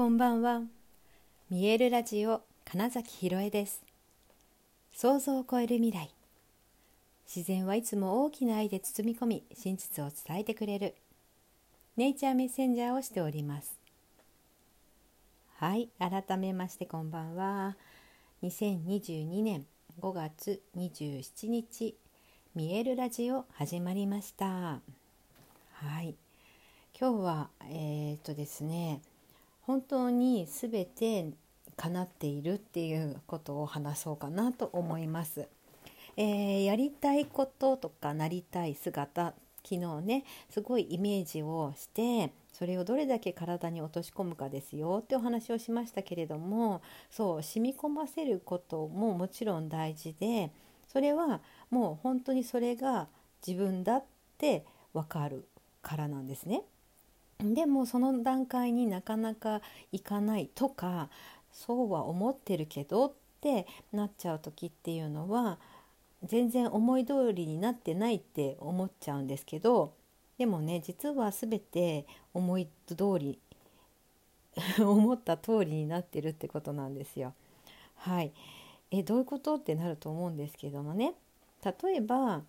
こんばんは。見えるラジオ金崎ひろえです。想像を超える未来。自然はいつも大きな愛で包み込み、真実を伝えてくれる。ネイチャーメッセンジャーをしております。はい、改めましてこんばんは。2022年5月27日、見えるラジオ始まりました。はい。今日はえー、っとですね本当に全て叶っているっていうことを話そうかなと思います。えー、やりたいこととかなりたい姿昨日ねすごいイメージをしてそれをどれだけ体に落とし込むかですよってお話をしましたけれどもそう染み込ませることももちろん大事でそれはもう本当にそれが自分だって分かるからなんですね。でもその段階になかなかいかないとかそうは思ってるけどってなっちゃう時っていうのは全然思い通りになってないって思っちゃうんですけどでもね実は全て思い通り 思った通りになってるってことなんですよ。はい、えどういうこと？ってなると思うんですけどもね。例えば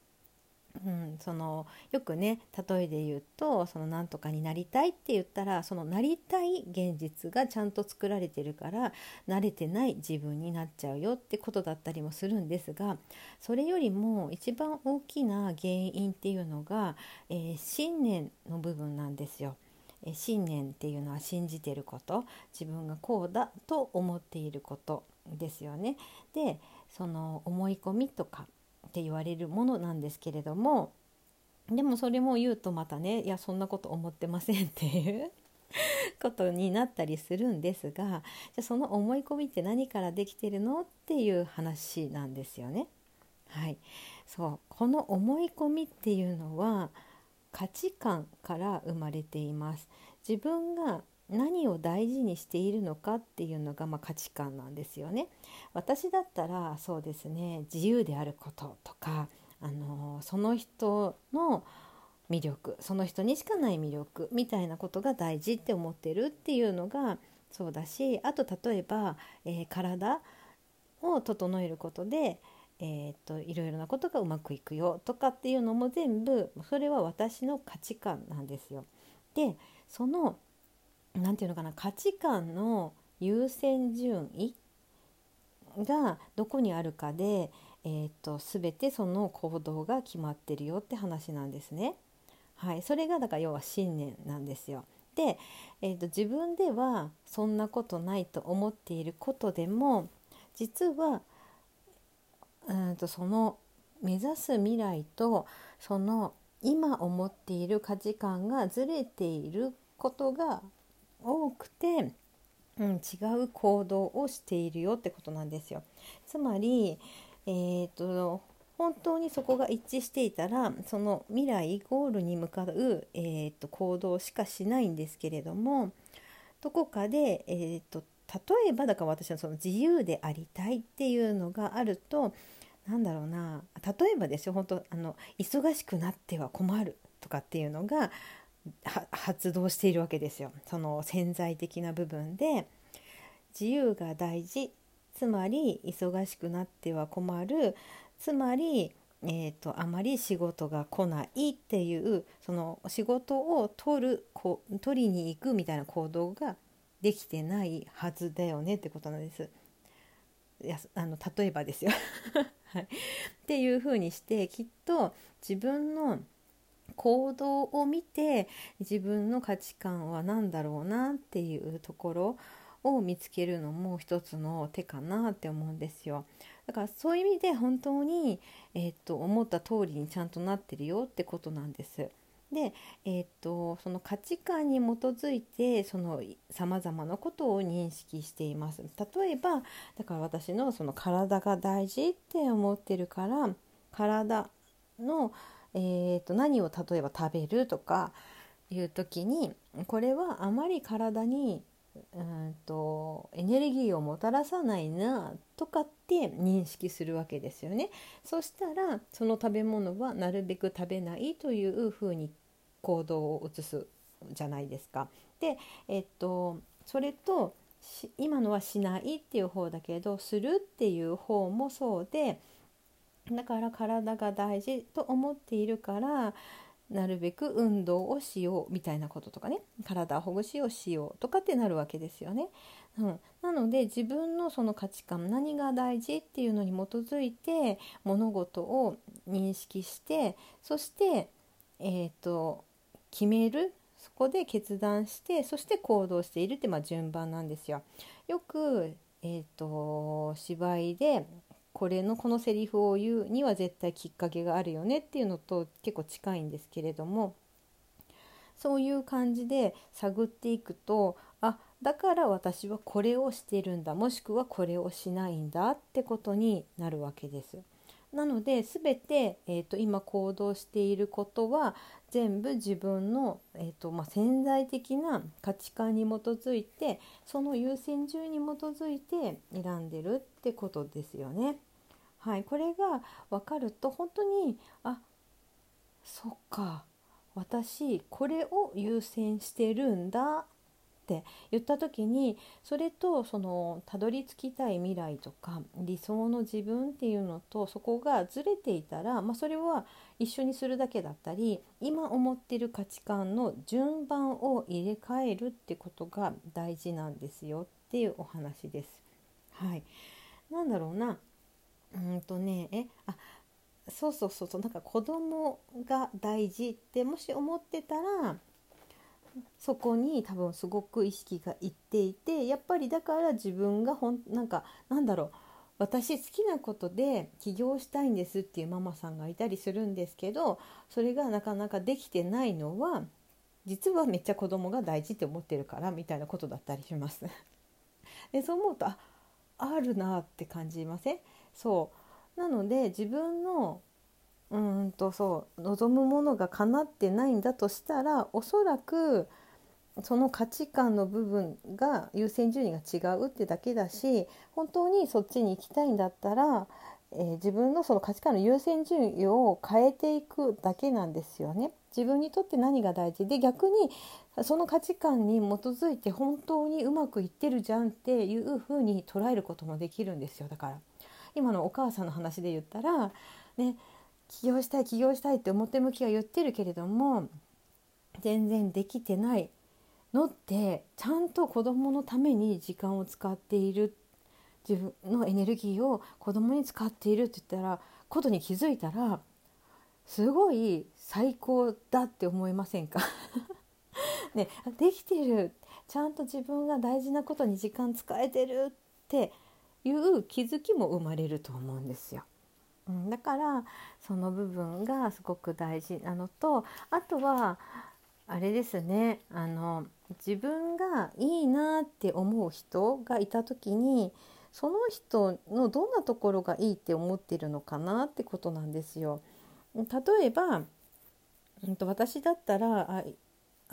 うん、そのよくね例えで言うとそのなんとかになりたいって言ったらそのなりたい現実がちゃんと作られてるから慣れてない自分になっちゃうよってことだったりもするんですがそれよりも一番大きな原因っていうのが、えー、信念の部分なんですよ。え信念っていうのは信じてること自分がこうだと思っていることですよね。でその思い込みとかって言われるものなんですけれどもでもそれも言うとまたねいやそんなこと思ってませんっていう ことになったりするんですがじゃその思い込みって何からできてるのっていう話なんですよね。はい、そうこの思い込みっていうのは価値観から生まれています。自分が何を大事にしているのかっていうのが、まあ、価値観なんですよね。私だったらそうですね自由であることとか、あのその人の魅力その人にしかない魅力みたいなことが大事って思ってるっていうのがそうだしあと例えば、えー、体を整えることで、えー、っといろいろなことがうまくいくよとかっていうのも全部それは私の価値観なんですよ。でその何て言うのかな価値観の優先順位がどこにあるかで、えーと、全てその行動が決まってるよって話なんですね。はい、それがだから要は信念なんですよ。で、えーと、自分ではそんなことないと思っていることでも実はうんとその目指す未来とその今思っている価値観がずれていることが多くて、うん、違う行動をしているよってことなんですよ。つまり、えーと、本当にそこが一致していたらその未来ゴールに向かう、えーと、行動しかしないんですけれどもどこかで、えーと、例えばだから私はその自由でありたいっていうのがあるとなんだろうな例えばですよ本当あの忙しくなっては困るとかっていうのが発動しているわけですよ。その潜在的な部分で。自由が大事。つまり忙しくなっては困る。つまり、えーと、あまり仕事が来ないっていうその仕事を取るこ取りに行くみたいな行動ができてないはずだよね。ってことなんです。いやあの例えばですよ。はい、っていうふうにしてきっと自分の行動を見て自分の価値観は何だろうなっていうところを見つけるのも一つの手かなって思うんですよ。だからそういう意味で本当に、えー、っと思った通りにちゃんとなってるよってことなんです。で、えー、っとその価値観に基づいてその様々なことを認識しています。例えばだから私のその体が大事って思ってるから体のえーと、何を例えば食べるとかいう時にこれはあまり体にうんとエネルギーをもたらさないなとかって認識するわけですよね。そしたらその食べ物はなるべく食べないというふうに行動を移すじゃないですか。で、えっと、それと今のはしないっていう方だけどするっていう方もそうでだから体が大事と思っているからなるべく運動をしようみたいなこととかね体ほぐしをしようとかってなるわけですよね。うん、なので自分のその価値観何が大事っていうのに基づいて物事を認識してそして、えーと、決めるそこで決断してそして行動しているってまあ順番なんですよ。よく、えーと芝居でこれのこのセリフを言うには絶対きっかけがあるよねっていうのと結構近いんですけれどもそういう感じで探っていくとあだから私はこれをしてるんだもしくはこれをしないんだってことになるわけです。なので全て、えーと、今行動していることは全部自分の、えーとまあ、潜在的な価値観に基づいてその優先順位に基づいて選んでるってことですよね。はい、これが分かると本当にあそっか私これを優先してるんだって言った時にそれとそのたどり着きたい未来とか理想の自分っていうのとそこがずれていたら、まあ、それは一緒にするだけだったり今思ってる価値観の順番を入れ替えるってことが大事なんですよっていうお話です。はい、なんだろうなうんとねえあそうそうそうそうなんか子供が大事ってもし思ってたらそこに多分すごく意識がいっていてやっぱりだから自分がほんなんかなんだろう私好きなことで起業したいんですっていうママさんがいたりするんですけどそれがなかなかできてないのは実はめっちゃ子供が大事って思ってるからみたいなことだったりします。でそう思うとああるなって感じません？そうなので自分のうんとそう望むものが叶ってないんだとしたらおそらくその価値観の部分が優先順位が違うってだけだし本当にそっちに行きたいんだったら、えー、自分のその価値観の優先順位を変えていくだけなんですよね。自分にとって何が大事？で逆にその価値観に基づいて本当にうまくいってるじゃんっていうふうに捉えることもできるんですよ。だから今のお母さんの話で言ったらね起業したい起業したいって表向きは言ってるけれども全然できてないのってちゃんと子どものために時間を使っている自分のエネルギーを子どもに使っているって言ったらことに気づいたらすごい最高だって思いませんか？ね、できてるちゃんと自分が大事なことに時間使えてるっていう気づきも生まれると思うんですよ。うん、だからその部分がすごく大事なのとあとはあれですねあの自分がいいなって思う人がいた時にその人のどんなところがいいって思ってるのかなってことなんですよ。例えば、うん、と私だったらあ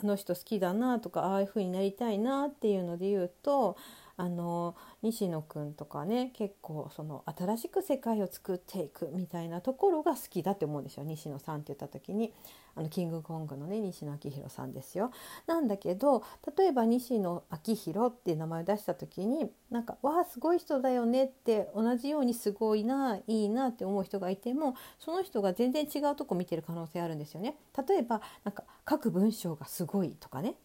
あの人好きだなとかああいうふうになりたいなっていうので言うとあの西野くんとかね結構その新しく世界を作っていくみたいなところが好きだって思うんですよ西野さんって言った時にあのキングコングのね西野昭弘さんですよ。なんだけど例えば西野昭弘っていう名前を出した時になんか「わあすごい人だよね」って同じようにすごいないいなって思う人がいてもその人が全然違うとこ見てる可能性あるんですよね。例えばなんか書く文章がすごいとかね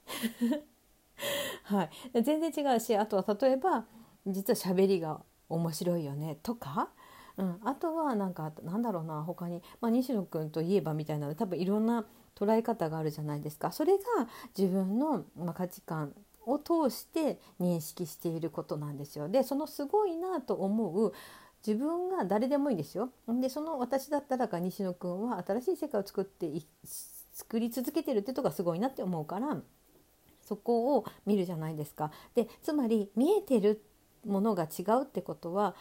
はい、全然違うしあとは例えば実は喋りが面白いよねとか、うん、あとはなんかなんだろうな他に、まあ、西野君といえばみたいな多分いろんな捉え方があるじゃないですかそれが自分の、まあ、価値観を通して認識していることなんですよ。でそのすごいなと思う自分が誰でもいいですよ。でその私だったらが西野君は新しい世界を作って作り続けてるってとこがすごいなって思うからそこを見るじゃないですか。でつまり見えてるものが違うってことは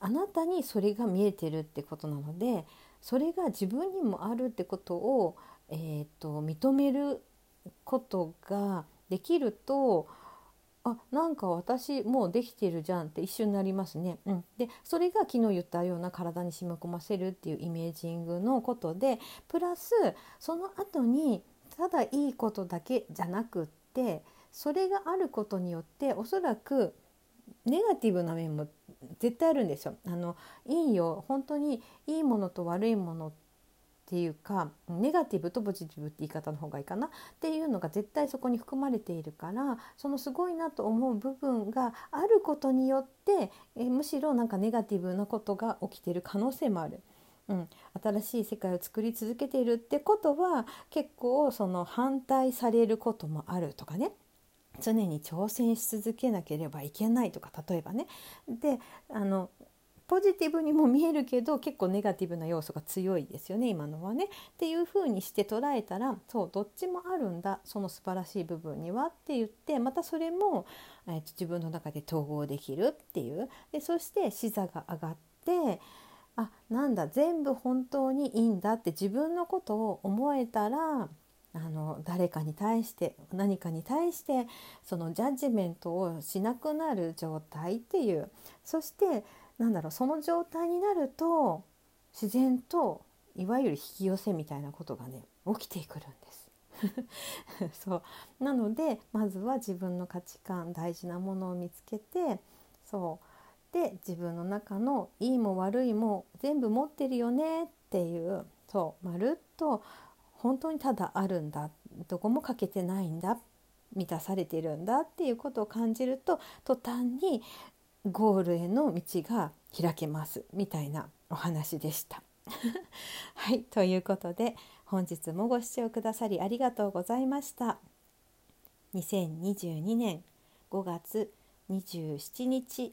あなたにそれが見えてるってことなのでそれが自分にもあるってことを、えーと、認めることができるとあなんか私もうできてるじゃんって一瞬になりますね。うん、でそれが昨日言ったような体に染み込ませるっていうイメージングのことでプラスその後にただいいことだけじゃなくってそれがあることによっておそらくネガティブな面も絶対あるんですよ。あのいいよ本当にいいものと悪いものっていうかネガティブとポジティブって言い方の方がいいかな？っていうのが絶対そこに含まれているからそのすごいなと思う部分があることによってえむしろなんかネガティブなことが起きてる可能性もある。うん、新しい世界を作り続けているってことは結構その反対されることもあるとかね。常に挑戦し続けなければいけないとか例えばね。であのポジティブにも見えるけど結構ネガティブな要素が強いですよね今のはね。っていう風にして捉えたらそうどっちもあるんだその素晴らしい部分にはって言ってまたそれも、えー、自分の中で統合できるっていう。でそして視座が上がってあなんだ全部本当にいいんだって自分のことを思えたらあの誰かに対して何かに対してそのジャッジメントをしなくなる状態っていう。そしてなんだろうその状態になると自然といわゆる引き寄せみたいなことがね起きてくるんです。そう。なのでまずは自分の価値観大事なものを見つけてそう。で自分の中のいいも悪いも全部持ってるよねっていうそうまるっと本当にただあるんだどこも欠けてないんだ満たされてるんだっていうことを感じると途端にゴールへの道が開けますみたいなお話でした。はいということで本日もご視聴くださりありがとうございました。2022年5月27日